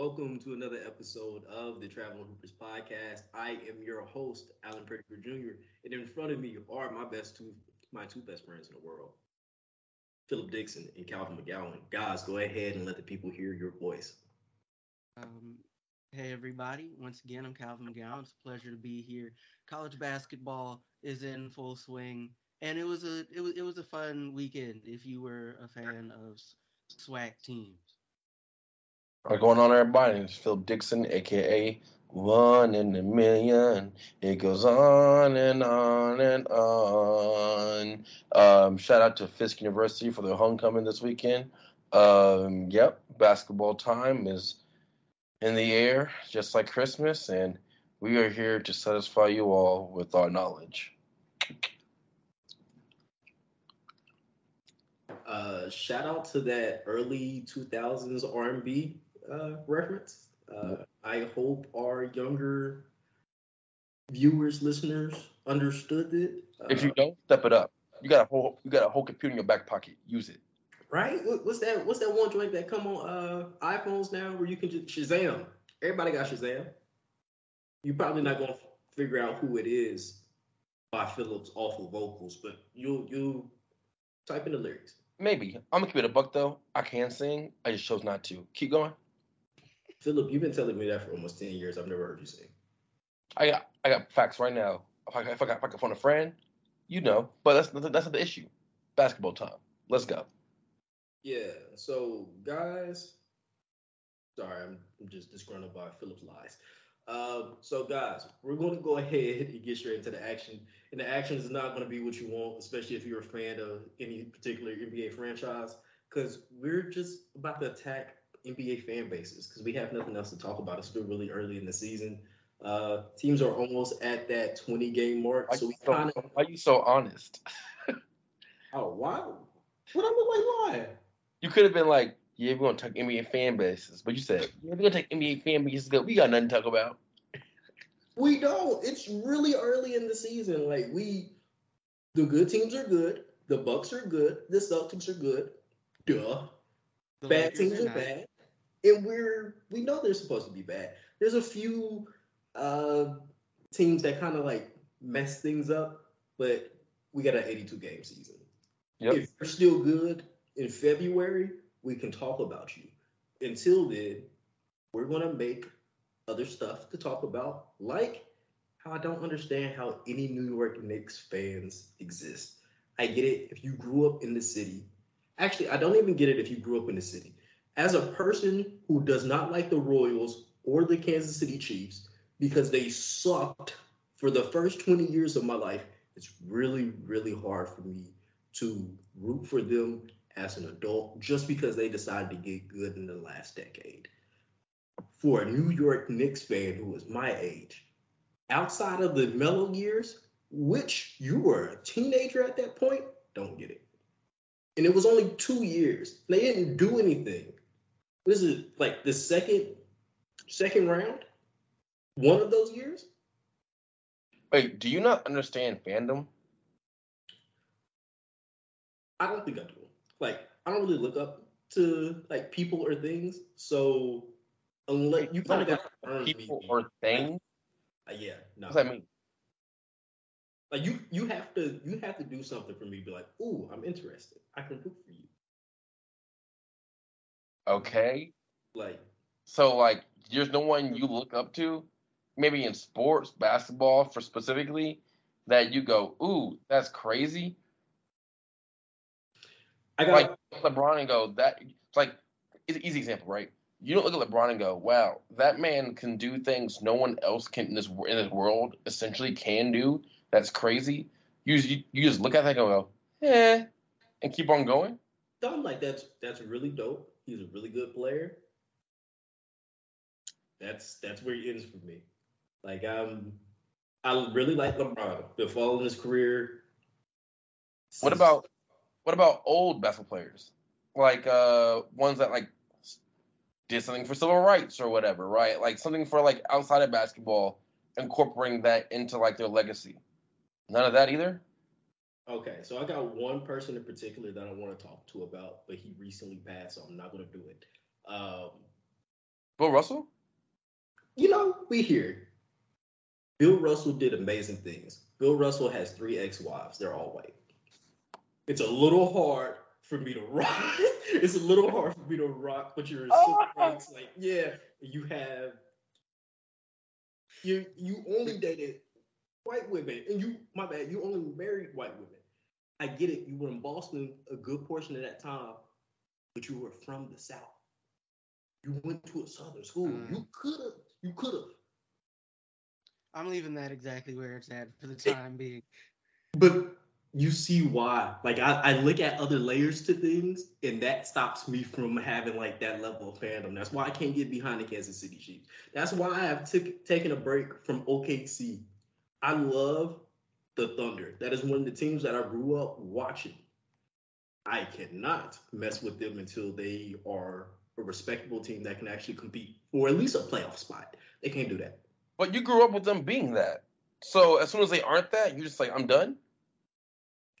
Welcome to another episode of the Traveling Hoopers podcast. I am your host, Alan Pettigrew Jr., and in front of me are my best two, my two best friends in the world, Philip Dixon and Calvin McGowan. Guys, go ahead and let the people hear your voice. Um, hey everybody! Once again, I'm Calvin McGowan. It's a pleasure to be here. College basketball is in full swing, and it was a it was it was a fun weekend if you were a fan of SWAC teams. What's going on, everybody? It's Phil Dixon, aka One in a Million. It goes on and on and on. Um, shout out to Fisk University for their homecoming this weekend. Um, yep, basketball time is in the air, just like Christmas, and we are here to satisfy you all with our knowledge. Uh, shout out to that early 2000s R&B uh, reference. Uh, I hope our younger viewers, listeners understood it. Uh, If you don't, step it up. You got a whole you got a whole computer in your back pocket. Use it. right, what's that? What's that one joint that come on uh, iPhones now where you can just Shazam? Everybody got Shazam. You're probably not gonna figure out who it is by Philip's awful vocals, but you'll you'll type in the lyrics. Maybe. I'm gonna keep it a buck though. I can sing. I just chose not to. Keep going. Philip, you've been telling me that for almost ten years. I've never heard you sing. I got I got facts right now. If I if I got if I could phone a friend, you know. But that's not, that's not the issue. Basketball time. Let's go. Yeah. So guys, sorry, I'm, I'm just disgruntled by Philip's lies. Um, so guys, we're going to go ahead and get straight into the action. And the action is not going to be what you want, especially if you're a fan of any particular NBA franchise, because we're just about to attack NBA fan bases because we have nothing else to talk about. It's still really early in the season. Uh, teams are almost at that 20 game mark, Why so you we so, kind of. why are you so honest? Oh wow! What I look like lying? You could have been like, yeah, we're gonna talk NBA fan bases, but you said, yeah, we're gonna take NBA fan bases. Go, we got nothing to talk about. We don't. It's really early in the season. Like we, the good teams are good. The Bucks are good. The Celtics are good. Duh. The bad Lakers teams are not. bad, and we're we know they're supposed to be bad. There's a few uh, teams that kind of like mess things up, but we got an 82 game season. Yep. If you're still good in February, we can talk about you. Until then, we're gonna make other stuff to talk about, like how I don't understand how any New York Knicks fans exist. I get it if you grew up in the city. Actually, I don't even get it if you grew up in the city. As a person who does not like the Royals or the Kansas City Chiefs because they sucked for the first 20 years of my life, it's really, really hard for me to root for them as an adult just because they decided to get good in the last decade. For a New York Knicks fan who is my age, outside of the Melo years, which you were a teenager at that point, don't get it. And it was only two years. They didn't do anything. This is like the second second round. One of those years. Wait, do you not understand fandom? I don't think I do. Like, I don't really look up to like people or things. So unless you kind of got. People or things? Uh, yeah, no. What does that mean? Like you, you have to, you have to do something for me. Be like, ooh, I'm interested. I can root for you. Okay. Like, So like, there's no one you look up to, maybe in sports, basketball, for specifically, that you go, ooh, that's crazy. I got Like LeBron and go, that like it's an easy example, right? You don't look at LeBron and go, wow, that man can do things no one else can in this in this world essentially can do. That's crazy. You you, you just look at that and go, eh, and keep on going. I'm like that's that's really dope. He's a really good player. That's that's where he ends for me. Like I'm, I really like LeBron. Been following his career. What about what about old basketball players? Like uh ones that like did something for civil rights or whatever, right? Like something for like outside of basketball, incorporating that into like their legacy. None of that either. Okay, so I got one person in particular that I want to talk to about, but he recently passed, so I'm not gonna do it. Um, Bill Russell? You know, we hear Bill Russell did amazing things. Bill Russell has three ex-wives. They're all white. It's a little hard for me to rock. it's a little hard for me to rock, but you're Oh. like, yeah, you have you you only dated white women, and you my bad, you only married white women. I get it. You were in Boston a good portion of that time, but you were from the South. You went to a Southern school. Mm. You could have. You could have. I'm leaving that exactly where it's at for the time being. But you see why. Like I, I look at other layers to things, and that stops me from having like that level of fandom. That's why I can't get behind the Kansas City Chiefs. That's why I have took taken a break from OKC. I love the Thunder. That is one of the teams that I grew up watching. I cannot mess with them until they are a respectable team that can actually compete for at least a playoff spot. They can't do that. But you grew up with them being that. So as soon as they aren't that, you're just like, I'm done.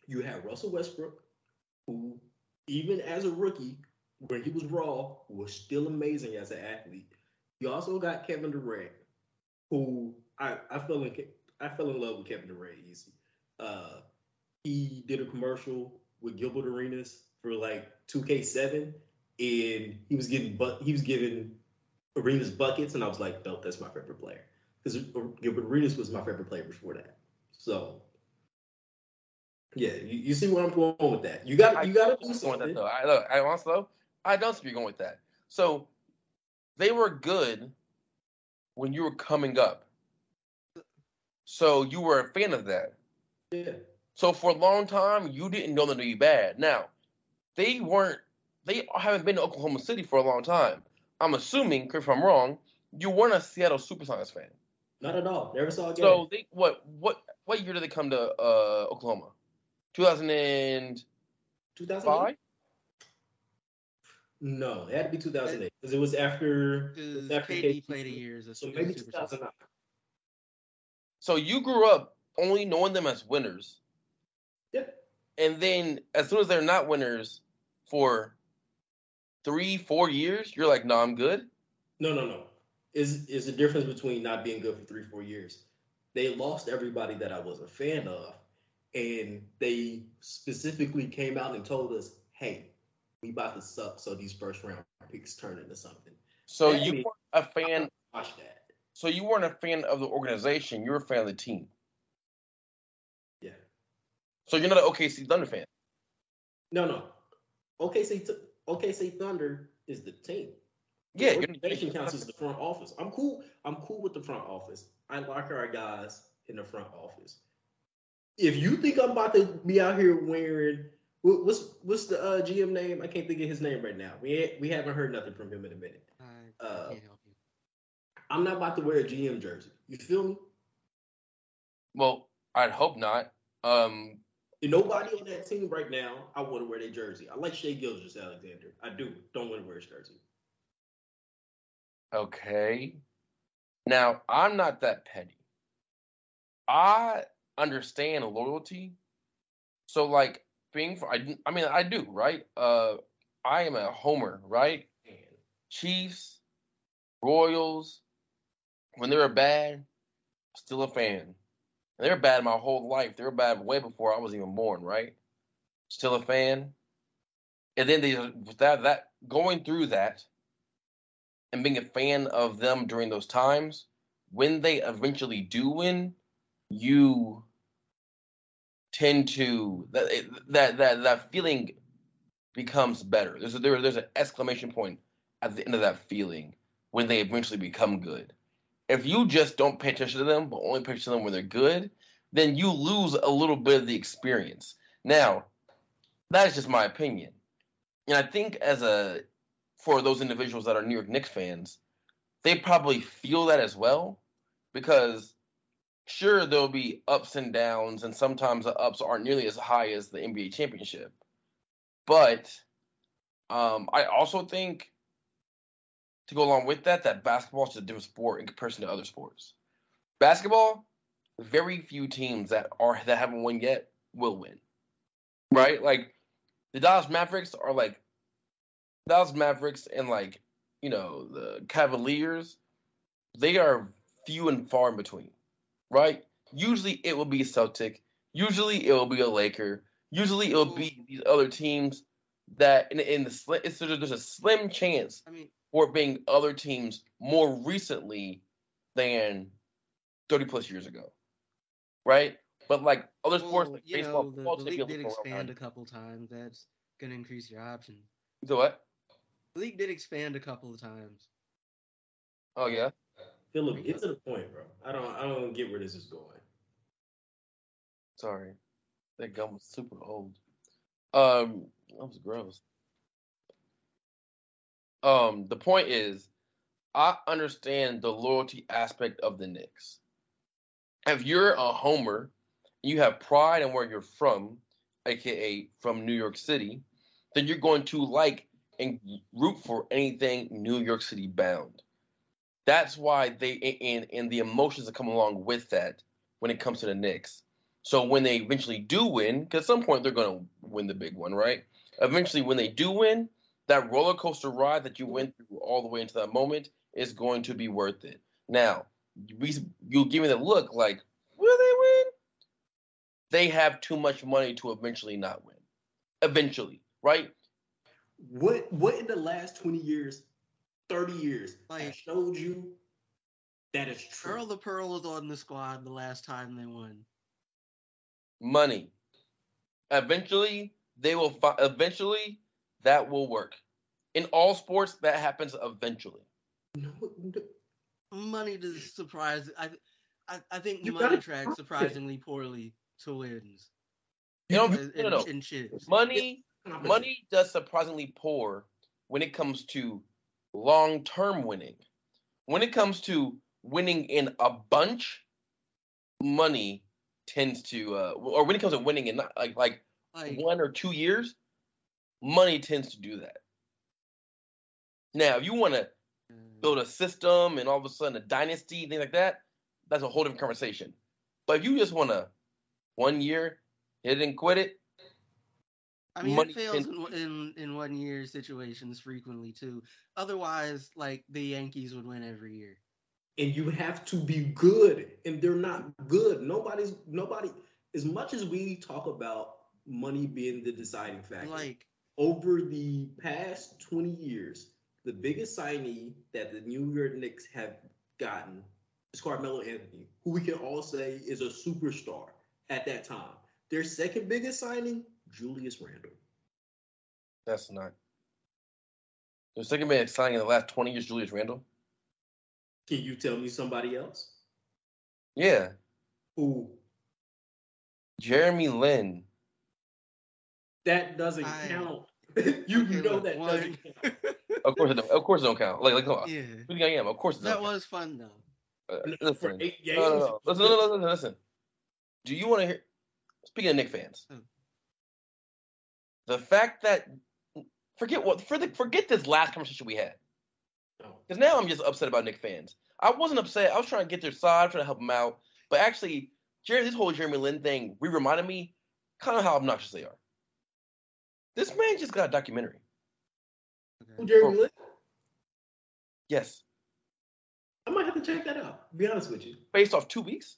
you had Russell Westbrook, who even as a rookie, when he was raw, was still amazing as an athlete. You also got Kevin Durant, who I, I fell in I fell in love with Kevin Durant easy. Uh, he did a commercial with Gilbert Arenas for like 2K7, and he was getting but he was giving Arenas buckets, and I was like, nope, that's my favorite player because Gilbert Arenas was my favorite player before that. So yeah, you, you see where I'm going with that. You got you got to do something. that though. I look, I though, I don't see you going with that. So they were good when you were coming up. So you were a fan of that. Yeah, So for a long time, you didn't know them to be bad. Now, they weren't. They haven't been to Oklahoma City for a long time. I'm assuming, correct if I'm wrong, you weren't a Seattle SuperSonics fan. not at all. Never saw a game. So they what what what year did they come to uh, Oklahoma? 2005. No, it had to be 2008 because it was after. it was Because after KD KD. played a year So maybe 2009. So you grew up only knowing them as winners, Yeah. and then as soon as they're not winners for three, four years, you're like, "No, I'm good." No, no, no. Is is the difference between not being good for three, four years? They lost everybody that I was a fan of, and they specifically came out and told us, "Hey, we about to suck, so these first round picks turn into something." So That you a fan. Watch that. So you weren't a fan of the organization. You were a fan of the team. Yeah. So you're not an OKC Thunder fan. No, no. OKC, Th- OKC Thunder is the team. The Yeah, you're, organization counts as the front office. I'm cool. I'm cool with the front office. I like our guys in the front office. If you think I'm about to be out here wearing what's what's the uh, GM name? I can't think of his name right now. We ain't- we haven't heard nothing from him in a minute. I Uh, can't help you. I'm not about to wear a GM jersey. You feel me? well, I'd hope not. Um, nobody on that team right now, I want to wear their jersey. I like Shai Gilgeous-Alexander. I do. Don't want to wear his jersey. Okay. Now, I'm not that petty. I understand loyalty. So, like, being for, I, I mean, I do, right? Uh, I am a homer, right? Chiefs, Royals, when they were bad, still a fan. They were bad my whole life. They were bad way before I was even born, right? Still a fan. And then they that that going through that and being a fan of them during those times, when they eventually do win, you tend to that that that that feeling becomes better. There's a, there, there's an exclamation point at the end of that feeling when they eventually become good. If you just don't pay attention to them, but only pay attention to them when they're good, then you lose a little bit of the experience. Now, that is just my opinion. And I think as a for those individuals that are New York Knicks fans, they probably feel that as well because sure there'll be ups and downs and sometimes the ups aren't nearly as high as the NBA championship. But um, I also think to go along with that that basketball is a different sport in comparison to other sports. Basketball, very few teams that are that haven't won yet will win. Right? Like the Dallas Mavericks are like Dallas Mavericks and like you know, the Cavaliers, they are few and far in between, right? Usually it will be Celtic. Usually it will be a Laker. Usually it will be these other teams that in, in the slim, it's, there's a slim chance I mean, for it being other teams more recently than 30 plus years ago, right? But like other sports well, like you baseball, know, the, football, the they league did able to throw expand around. a couple times. That's gonna increase your options. So what? The league did expand a couple of times. Oh yeah. Philip, get to the point, bro. I don't I don't get where this is going. Sorry, that gum was super old. Um, that was gross. Um, the point is, I understand the loyalty aspect of the Knicks. If you're a homer, you have pride in where you're from, aka from New York City, then you're going to like and root for anything New York City bound. That's why they and and the emotions that come along with that when it comes to the Knicks. So when they eventually do win, because at some point they're going to win the big one, right? Eventually, when they do win, that roller coaster ride that you went through all the way into that moment is going to be worth it. Now, we, you'll give me the look like, will they win? They have too much money to eventually not win. Eventually, right? What what in the last 20 years, 30 years Like- has showed you that is true? Earl the Pearl was on the squad the last time they won. Money. Eventually, they will. Fi- eventually, that will work. In all sports, that happens eventually. No, no, Money does surprise. I, I, I think You money gotta tracks prove it. surprisingly poorly to wins. You know, In, no, no, no. chips. Money, competition. money does surprisingly poor when it comes to long-term winning. When it comes to winning in a bunch, money tends to, uh, or when it comes to winning in not like like Like one or two years, money tends to do that. Now, if you want to uh, build a system and all of a sudden a dynasty, things like that, that's a whole different conversation. But if you just want to one year, hit it and quit it, I mean, money it fails tends- in, in in one year situations frequently too. Otherwise, like the Yankees would win every year. and you have to be good, and they're not good. Nobody's nobody. As much as we talk about money being the deciding factor, Like over the past 20 years, the biggest signee that the New York Knicks have gotten is Carmelo Anthony, who we can all say is a superstar at that time. Their second biggest signing, Julius Randle. that's not. The second biggest signing in the last 20 years, Julius Randle. Can you tell me somebody else Yeah, who Jeremy Lin. That doesn't I- count? you Okay, know look, that one- doesn't count. Of course, it don't, of course, it don't count. Like, like, come on. yeah, Who do you think I am? Of course, it that don't was fun though. count. Uh, For listen, eight games. no, no, no. Listen, no, no, listen, listen. Do you want to hear? Speaking of Knick fans, Hmm. the fact that forget what for the, forget this last conversation we had. Because now I'm just upset about Knick fans. I wasn't upset. I was trying to get their side, trying to help them out. But actually, Jerry, this whole Jeremy Lin thing re reminded me kind of how obnoxious they are. This man just got a documentary. Jeremy Lin? Yes, I might have to check that out. Be honest with you. based off two weeks.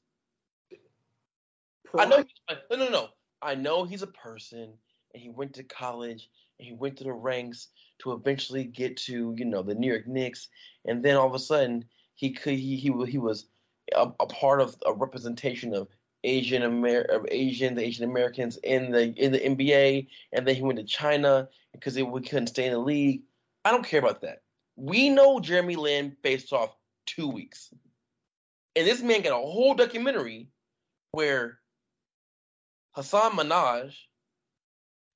I know. he's- No, no, no. I know he's a person, and he went to college, and he went to the ranks to eventually get to, you know, the New York Knicks, and then all of a sudden he could he he, he was a, a part of a representation of Asian Amer of Asian the Asian Americans in the in the NBA, and then he went to China because he we couldn't stay in the league. I don't care about that. We know Jeremy Lin based off two weeks, and this man got a whole documentary where Hasan Minhaj,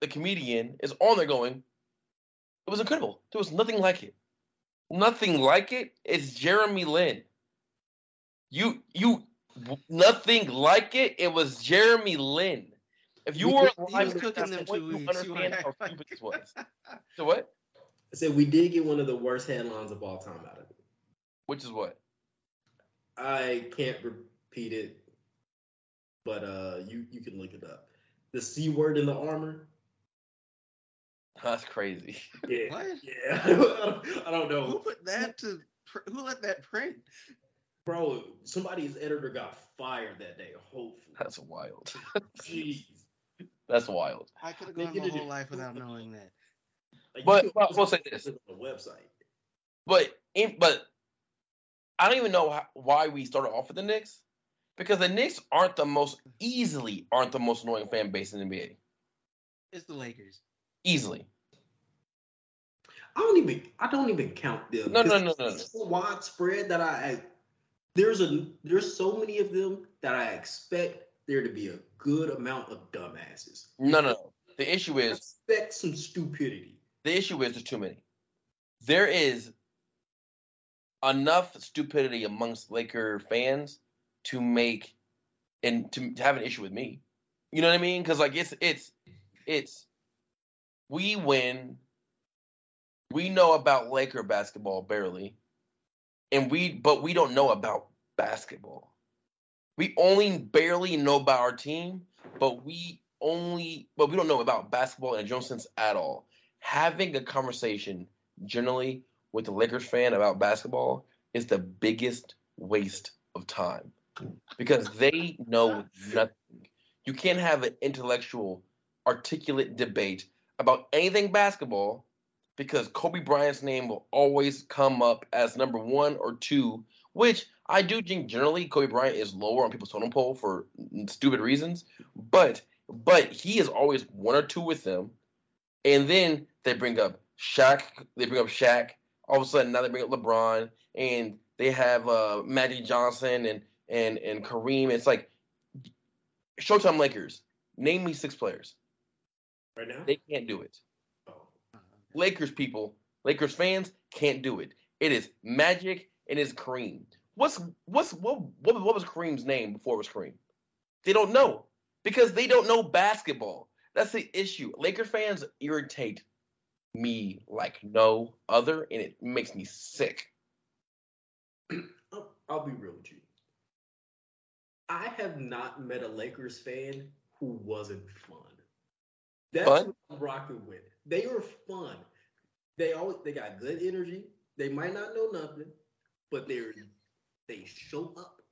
the comedian, is on there going, it was incredible. There was nothing like it. Nothing like it. It's Jeremy Lin. You you nothing like it. It was Jeremy Lin. If you We- were he was alive at cooking that them point, two you understand how stupid this was. So what? I said we did get one of the worst headlines of all time out of it. Which is what? I can't repeat it, but uh, you you can look it up. The c word in the armor. That's crazy. Yeah, What? yeah. I don't, know. Who put that to? Who let that print? Bro. Somebody's editor got fired that day. Hopefully, That's wild. jeez. That's wild. I could have gone my whole life without knowing that. Like, But- you but can- we'll say this. on the website. But in, but I don't even know how, why we started off with the Knicks because the Knicks aren't the most easily aren't the most annoying fan base in the NBA. It's the Lakers. Easily. I don't even I don't even count them. No, no, 'cause no, no, It's so widespread that I, I there's a there's so many of them that I expect there to be a good amount of dumbasses. No, no, no. The issue is expect some stupidity. the issue is there's too many. There is enough stupidity amongst Laker fans to make and to, to have an issue with me. You know what I mean? Because like it's it's it's we win. We know about Laker basketball barely, and we but we don't know about basketball. We only barely know about our team, but we only but we don't know about basketball in a general sense at all. Having a conversation generally with a Lakers fan about basketball is the biggest waste of time because they know nothing. You can't have an intellectual, articulate debate about anything basketball because Kobe Bryant's name will always come up as number one or two, which I do think generally Kobe Bryant is lower on people's totem pole for stupid reasons, but but he is always one or two with them. And then they bring up Shaq, they bring up Shaq. All of a sudden now they bring up LeBron and they have uh, Magic Johnson and and and Kareem. It's like Showtime Lakers. Name me six players. Right now? They can't do it. Lakers people, Lakers fans can't do it. It is Magic and it's Kareem. What's what's what what, what was Kareem's name before it was Kareem? They don't know because they don't know basketball. That's the issue. Laker fans irritate me like no other, and it makes me sick. I'll be real with you. I have not met a Lakers fan who wasn't fun. That's Fun? what I'm rocking with. They are fun. They always they got good energy. They might not know nothing, but they're they show up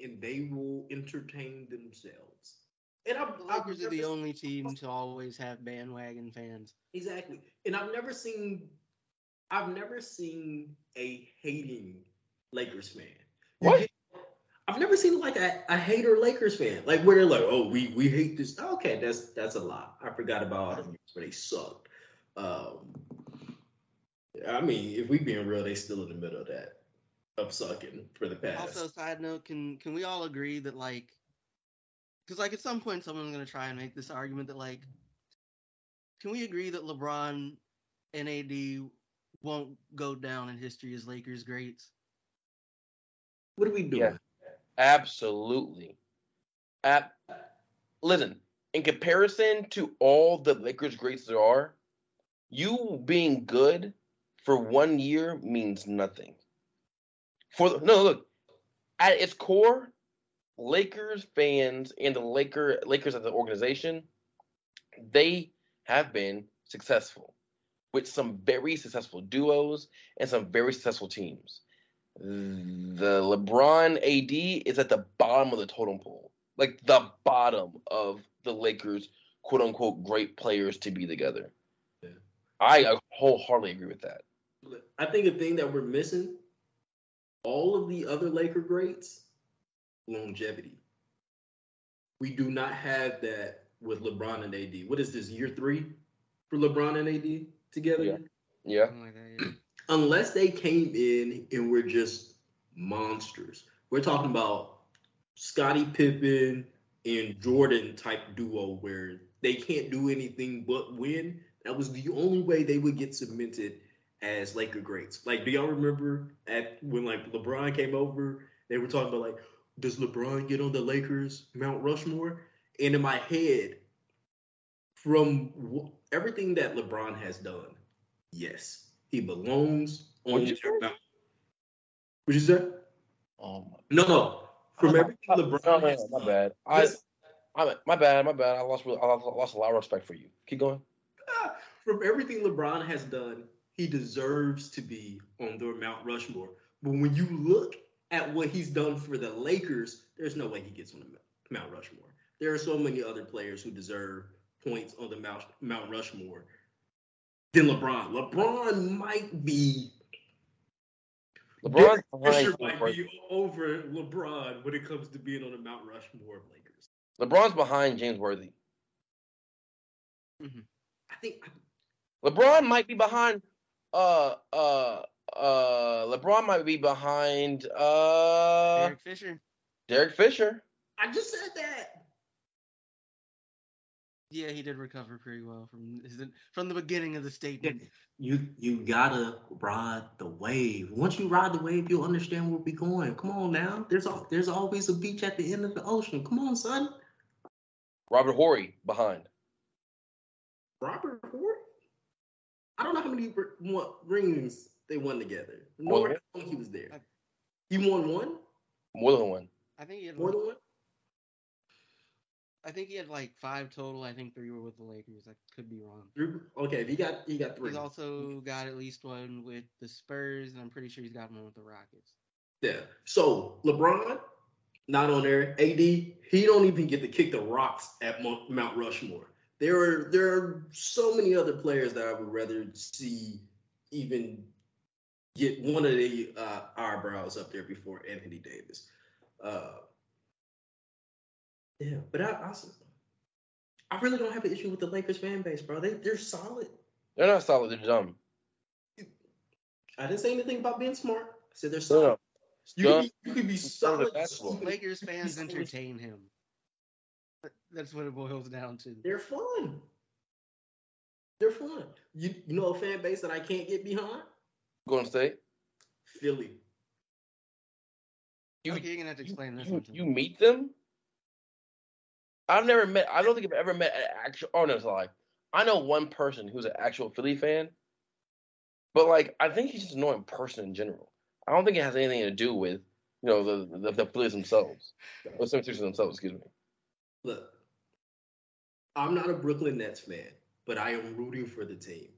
and they will entertain themselves. And I'm, The Lakers are never the only team to always have bandwagon fans. Exactly. And I've never seen I've never seen a hating Lakers fan. You What? Get- I've never seen like a, a hater Lakers fan. Like where they're like, oh, we we hate this. Okay, that's that's a lot. I forgot about all the years where they sucked. Um I mean, if we being real, they still in the middle of that of sucking for the past. Also, side note, can can we all agree that like, because like at some point someone's gonna try and make this argument that like, can we agree that LeBron and AD won't go down in history as Lakers greats? what are we doing? Yeah. Absolutely. Ab- Listen, in comparison to all the Lakers greats there are, you being good for one year means nothing. For no, look, at its core, Lakers fans and the Laker Lakers as an organization, they have been successful with some very successful duos and some very successful teams the LeBron AD is at the bottom of the totem pole, like the bottom of the Lakers, quote unquote, great players to be together. Yeah. I wholeheartedly agree with that. I think a thing that we're missing, all of the other Laker greats, longevity. We do not have that with LeBron and AD. What is this, year three for LeBron and AD together? Yeah. Yeah, Something like that. Yeah. Unless they came in and were just monsters. We're talking about Scottie Pippen and Jordan type duo where they can't do anything but win. That was the only way they would get cemented as Laker greats. Like, do y'all remember at when like LeBron came over, they were talking about like, does LeBron get on the Lakers Mount Rushmore? And in my head, from w- everything that LeBron has done, yes, he belongs on What'd you their say? Mount. What you say? Oh. No, no. From everything LeBron No, no, has no, my done, bad. I, I, my bad, my bad. I lost, I lost a lot of respect for you. Keep going. ah, from everything LeBron has done, he deserves to be on the Mount Rushmore. But when you look at what he's done for the Lakers, there's no way he gets on the Mount Rushmore. There are so many other players who deserve points on the Mount Mount Rushmore than LeBron. LeBron might be LeBron's Derek behind Fisher might Worthy. be over LeBron when it comes to being on the Mount Rushmore of Lakers. LeBron's behind James Worthy. I think LeBron might be behind. Uh, uh, uh. LeBron might be behind. Uh, Derek Fisher. Derek Fisher. I just said that. Yeah, he did recover pretty well from his, from the beginning of the statement. You you gotta ride the wave. Once you ride the wave, you'll understand where we're going. Come on now. There's al- there's always a beach at the end of the ocean. Come on, son. Robert Horry behind. Robert Horry. I don't know how many what rings they won together. More Nor than how long he was there. He won one. More than one. I think he had More than one. I think he had like five total. I think three were with the Lakers. I could be wrong. Okay, he got he got three. He's also got at least one with the Spurs, and I'm pretty sure he's got one with the Rockets. Yeah. So LeBron, not on there. AD, he don't even get to kick the rocks at Mount Rushmore. There are there are so many other players that I would rather see even get one of the uh, eyebrows up there before Anthony Davis. Uh, yeah, but I, I, I really don't have an issue with the Lakers fan base, bro. They they're solid. They're not solid. They're dumb. I didn't say anything about being smart. I said they're solid. no. You, can be, you can be Some the solid. Lakers fans entertain him. That's what it boils down to. They're fun. They're fun. You you know a fan base that I can't get behind? Golden State. Philly. You, okay, you're gonna have to explain this you, one to you me. meet them. I've never met. I don't think I've ever met an actual. Oh no, it's a lie. I know one person who's an actual Philly fan, but like I think he's just an annoying person in general. I don't think it has anything to do with you know the the, the Phillies themselves, the 76ers themselves. Excuse me. Look, I'm not a Brooklyn Nets fan, but I am rooting for the team.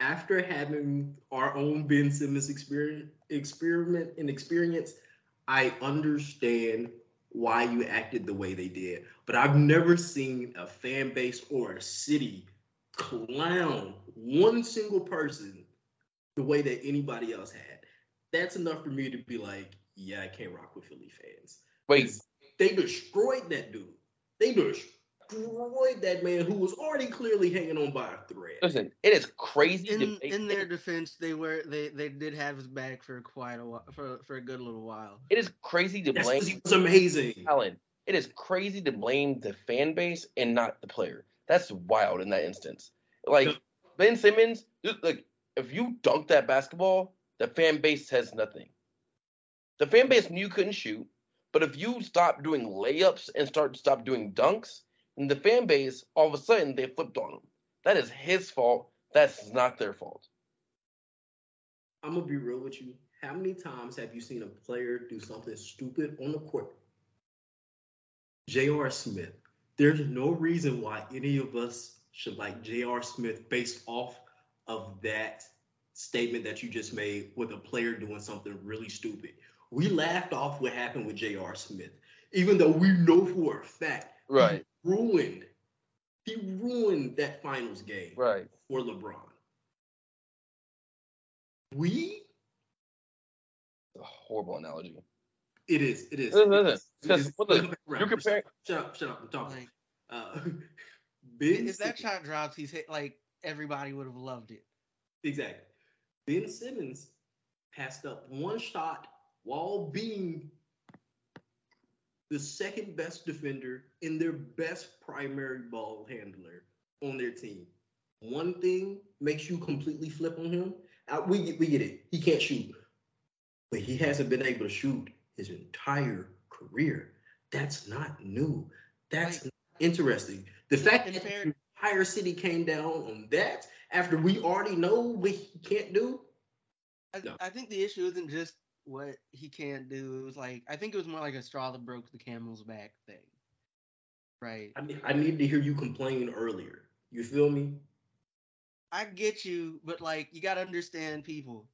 After having our own Ben Simmons experience, experiment and experience, I understand why you acted the way they did. But I've never seen a fan base or a city clown one single person the way that anybody else had. That's enough for me to be like, yeah, I can't rock with Philly fans. Wait, They destroyed that dude. They destroyed that man who was already clearly hanging on by a thread. listen, it is crazy. In make- in their defense, they were they they did have his back for quite a while for for a good little while. it is crazy to That's blame 'cause he was amazing. talent. It is crazy to blame the fan base and not the player. That's wild in that instance. Like Ben Simmons, just, like if you dunk that basketball, the fan base says nothing. The fan base knew you couldn't shoot, but if you stop doing layups and start to stop doing dunks, then the fan base all of a sudden they flipped on him. That is his fault. That's not their fault. I'm gonna be real with you. How many times have you seen a player do something stupid on the court? J.R. Smith. There's no reason why any of us should like J.R. Smith based off of that statement that you just made with a player doing something really stupid. We laughed off what happened with J.R. Smith, even though we know for a fact Right, ruined he ruined that finals game right. for LeBron. We It's A horrible analogy. It is. It is. It listen, because is. what the- Look back around. You're comparing. Shut up. Shut up. I'm talking. Uh, ben if that shot drops, he's hit like everybody would have loved it. exactly. Ben Simmons passed up one shot while being the second best defender and their best primary ball handler on their team. One thing makes you completely flip on him. Uh, we get, we get it. He can't shoot, but he hasn't been able to shoot his entire career. That's not new. That's Like- interesting. The fact that fair- the entire city came down on that after we already know what he can't do. I, No. I think the issue isn't just what he can't do. It was like I think it was more like a straw that broke the camel's back thing. Right. I, ne- I needed to hear you complain earlier. You feel me? I get you, but like you gotta understand people,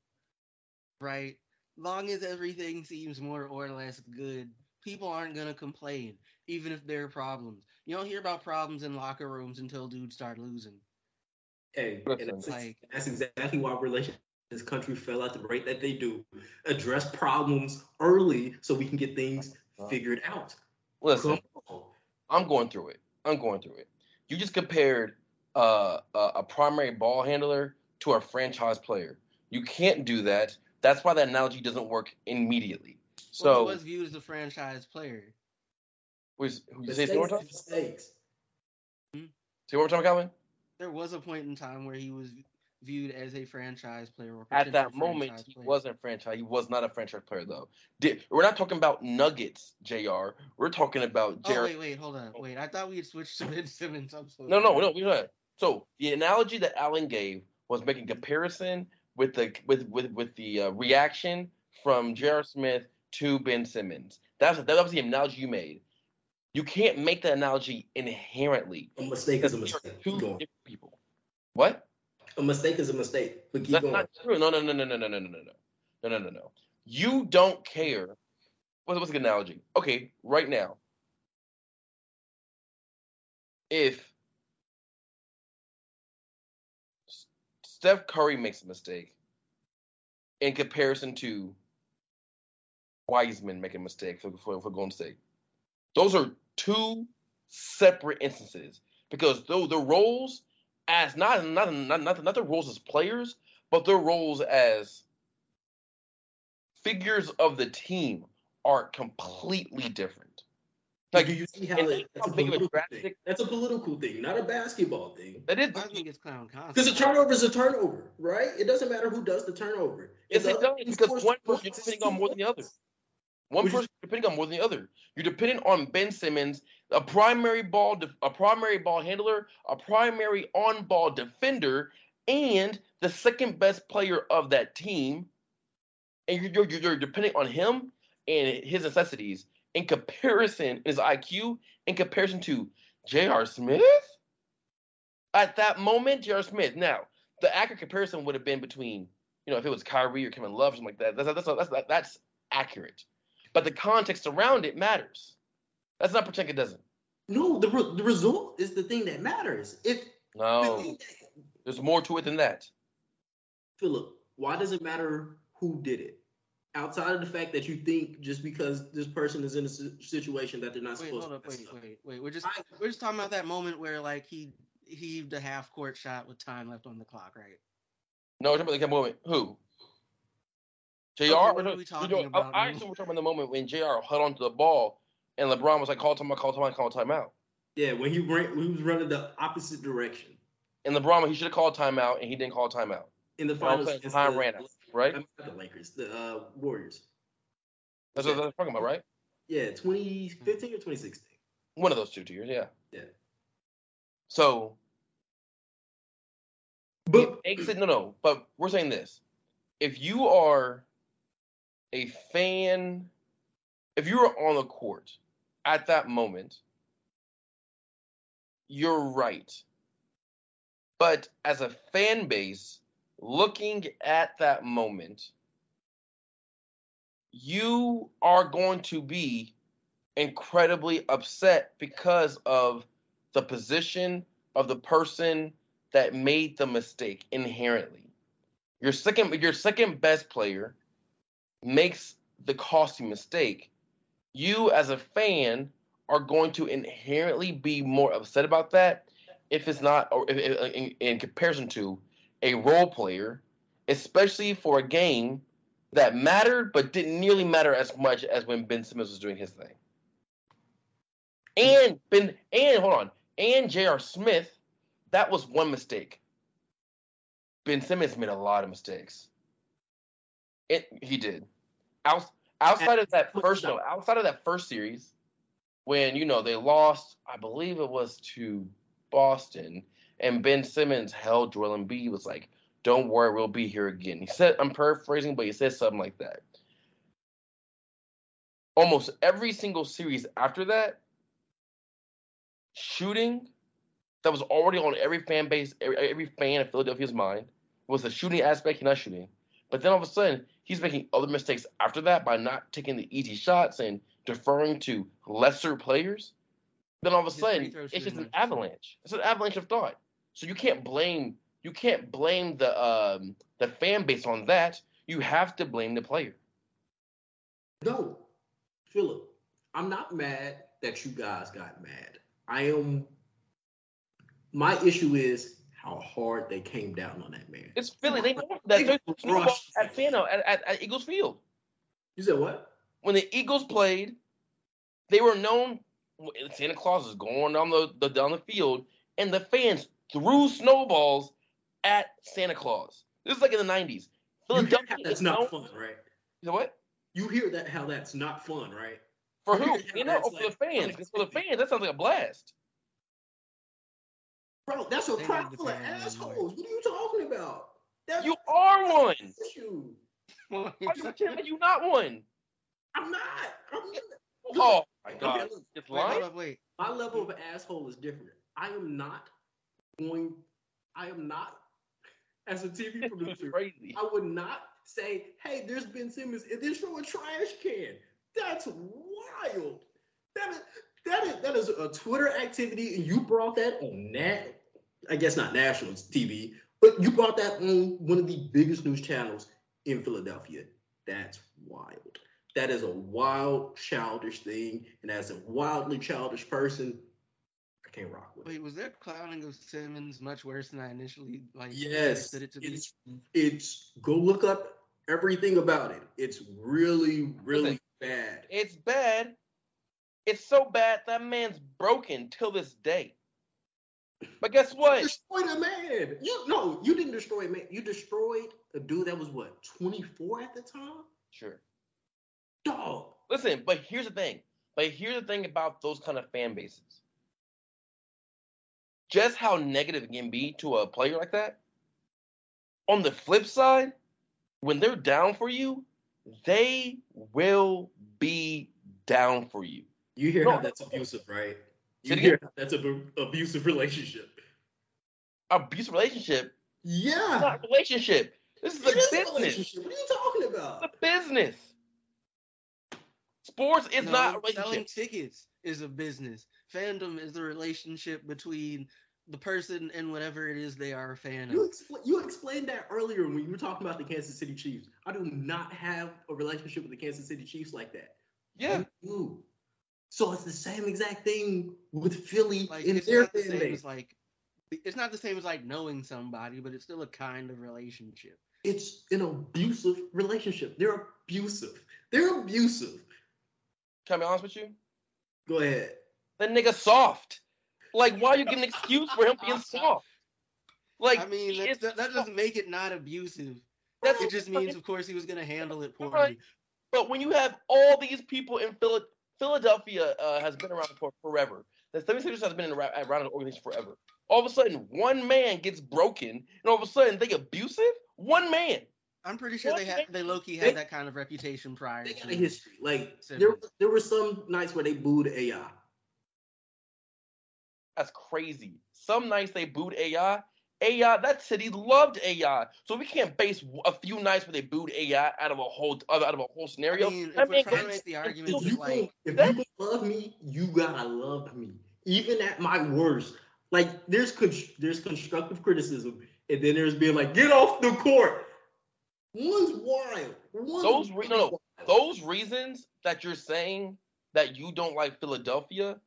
right? Long as everything seems more or less good, people aren't gonna complain, even if there are problems. You don't hear about problems in locker rooms until dudes start losing. Hey, and that's, Like- that's exactly why relations in this country fell at the rate that they do. Address problems early so we can get things figured out. Listen, I'm going through it. I'm going through it. You just compared uh, a, a primary ball handler to a franchise player. You can't do that. That's why that analogy doesn't work immediately. well, So, he was viewed as a franchise player. was, who, say one more time? Mistakes, mistakes. Say one more time, Calvin. There was a point in time where he was viewed as a franchise player. Or At that moment, franchise he player. wasn't franchise. He was not a franchise player, though. Did, we're not talking about Nuggets, Jr. We're talking about Oh wait, wait, hold on, wait. I thought we had switched to Ben Simmons. I'm so No, no, no, we're not. So the analogy that Alan gave was making comparison with the with with with the uh, reaction from J.R. Smith to Ben Simmons. That's that was the analogy you made. You can't make that analogy inherently. A mistake is a Because these are mistake. two different people. What? A mistake is a mistake. But keep That's going. not true. No, no, no, no, no, no, no, no, no, no, no, no, no. You don't care. What's, what's a good analogy? Okay, right now, if Steph Curry makes a mistake in comparison to Wiseman making a mistake for, for, for Golden State, those are two separate instances because though the roles as not not not not, not the roles as players, but their roles as figures of the team are completely different. Like, Like do you see how it, that's, a how big of a political drastic- thing. that's a political thing, not a basketball thing. that is I think it's clown Because a turnover is a turnover, right? It doesn't matter who does the turnover. Yes, it does, because one person is it's on more than the other. One Would you- person depending on more than the other. You're dependent on Ben Simmons, a primary ball, def- a primary ball handler, a primary on-ball defender, and the second best player of that team. And you're, you're, you're depending on him and his necessities in comparison, his IQ, in comparison to J.R. Smith. At that moment, J.R. Smith. Now, the accurate comparison would have been between, you know, if it was Kyrie or Kevin Love, something like that. That's that's that's, that's, that's accurate. But the context around it matters. Let's not pretend it doesn't. No, the, re- the result is the thing that matters. If No, thing that- there's more to it than that. Philip, why does it matter who did it? Outside of the fact that you think just because this person is in a si- situation that they're not Wait, supposed hold up, to. mess wait, up. wait, wait. We're just I- we're just talking about that moment where like he heaved a half court shot with time left on the clock, right? No, we're talking about the moment. Who? J.R. Okay, what are we you know, I- about I now? actually we're talking about the moment when J.R. held onto the ball and LeBron was like, "Call time, call time, call timeout." Yeah, when he ran, when he was running the opposite direction And LeBron, he should have called timeout, and he didn't call timeout. in the finals. Time the- ran out, right? I not the Lakers, the uh, Warriors. That's what I'm talking about, right? Yeah, 2015 or 2016. One of those two, years, yeah. Yeah. So But it no, no. But we're saying this: if you are a fan, if you are on the court at that moment, you're right. But as a fan base, looking at that moment, you are going to be incredibly upset because of the position of the person that made the mistake inherently. Your second your second best player makes the costly mistake. You as a fan are going to inherently be more upset about that if it's not or if, if- uh, in, in comparison to a role player, especially for a game that mattered but didn't nearly matter as much as when Ben Simmons was doing his thing. And Ben and hold on, and J.R. Smith, that was one mistake. Ben Simmons made a lot of mistakes. It he did. Out, outside of that first no, outside of that first series, when you know they lost, I believe it was to Boston, and Ben Simmons held Joel Embiid was like, "Don't worry, we'll be here again." He said, I'm paraphrasing, but he said something like that. Almost every single series after that, shooting, that was already on every fan base, every, every fan of Philadelphia's mind was the shooting aspect. Not shooting, but then all of a sudden he's making other mistakes after that by not taking the easy shots and deferring to lesser players. Then all of a His sudden it's just an avalanche. It's an avalanche of thought. So you can't blame you can't blame the um, the fan base on that. You have to blame the player. No, Philip, I'm not mad that you guys got mad. I am. My issue is how hard they came down on that man. It's Philly. They that crushed at Fano at, at, at Eagles Field. You said what? When the Eagles played, they were known. Santa Claus is going down the, the down the field, and the fans threw snowballs at Santa Claus. This is like in the '90s. You hear Philadelphia that's not known- fun, right? You know what? You hear that how that's not fun, right? For You who? You know, for the fans. For the fans, that sounds like a blast. Bro, that's a They crowd full of assholes. What are you talking about? That's You are one. the issue. Why you pretend you not one? I'm not. I'm not. Oh my Okay, god, look, it's Wait, hold lying. up, wait. my level of asshole is different. I am not going. I am not as a TV producer. crazy. I would not say, "Hey, there's Ben Simmons and then throw a trash can." That's wild. That is that is that is a Twitter activity, and you brought that on nat. I guess not national TV, but you brought that on one of the biggest news channels in Philadelphia. That's wild. That is a wild, childish thing, and as a wildly childish person, I can't rock with. it. Wait, was their clowning of Simmons much worse than I initially like Yes, understood it to be? it's it's go look up everything about it. It's really, really Listen. bad. It's bad. It's so bad that man's broken till this day. But guess what? You destroyed a man. You no, you didn't destroy a man. You destroyed a dude that was what 24 at the time. Sure. Dog. Listen, but here's the thing. But here's the thing about those kind of fan bases. Just how negative it can be to a player like that. On the flip side, when they're down for you, they will be down for you. You hear No, how that's abusive, right? You Say it hear how that's an abusive relationship. Abusive relationship, Yeah. not relationship. This is a It is a business. relationship. What are you talking It's about? a business. Sports is No, not a selling tickets is a business. Fandom is the relationship between the person and whatever it is they are a fan You, of. expl- you explained that earlier when you were talking about the Kansas City Chiefs. I do not have a relationship with the Kansas City Chiefs like that. Yeah. You do. So it's the same exact thing with Philly Like in it's their not the same base. as like it's not the same as like knowing somebody, but it's still a kind of relationship. It's an abusive relationship. They're abusive. They're abusive. Can I be honest with you? Go ahead. That nigga soft. Like, why are you giving an excuse for him being soft? Like, I mean, that, that, that doesn't make it not abusive. That's It just means, of course, he was gonna handle it poorly. Right. But when you have all these people in Phila- Philadelphia, uh, has been around for forever. The 76ers has been around, around the organization forever. All of a sudden, one man gets broken, and all of a sudden they abusive. One man. I'm pretty sure they had they low key They- had that kind of reputation prior. They to got a history. Like Simmons. there, there were some nights where they booed AI. That's crazy. Some nights they booed AI. AI, that city loved AI. So we can't base a few nights where they booed AI out of a whole out of a whole scenario. I mean, if That we're trying to make the argument If that, you, like, if that- you love me, you gotta love me, even at my worst. Like there's con- there's constructive criticism, and then there's being like, get off the court. One's wild. One's Those re- no, no. wild. those reasons that you're saying that you don't like Philadelphia,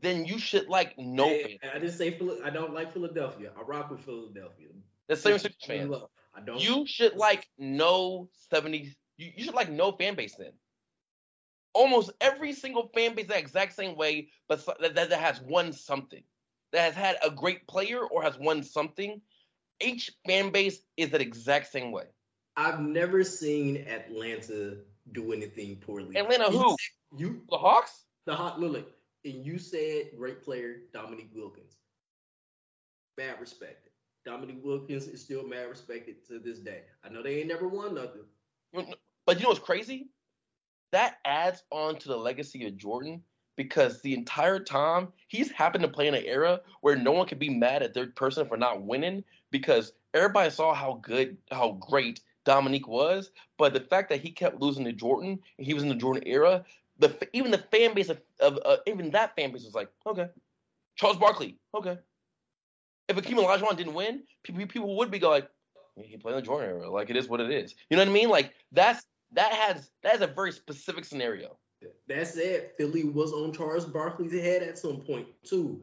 then you should like no Hey. I didn't say I don't like Philadelphia. I rock with Philadelphia. The same fans. I don't. You should like no 70 you, you should like no fan base then. Almost every single fan base that exact same way, but that, that, has won something. That has had a great player or has won something. Each fan base is that exact same way. I've never seen Atlanta do anything poorly. Atlanta who? You The Hawks? the hot look, and you said great player Dominique Wilkins. Mad respected. Dominique Wilkins is still mad respected to this day. I know they ain't never won nothing. But you know what's crazy? That adds on to the legacy of Jordan because the entire time he's happened to play in an era where no one could be mad at their person for not winning because everybody saw how good, how great Dominique was. But the fact that he kept losing to Jordan, he was in the Jordan era, the even the fan base of, of uh, even that fan base was like, okay, Charles Barkley, okay. If Akeem Olajuwon didn't win, people people would be like, he played in the Jordan era, like it is what it is. You know what I mean? Like that's that has that is a very specific scenario. That's it. Philly was on Charles Barkley's head at some point too.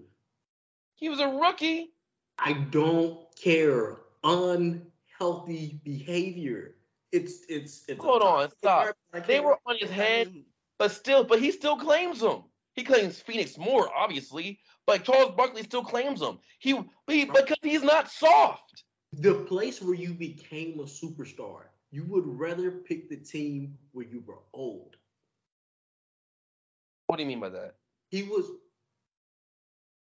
He was a rookie. I don't care. Unhealthy behavior. It's it's it's. Hold on, stop. They were on his head, but still, but he still claims them. He claims Phoenix more, obviously, but Charles Barkley still claims them. He, he because he's not soft. the place where you became a superstar. You would rather pick the team where you were old. What do you mean by that? He was.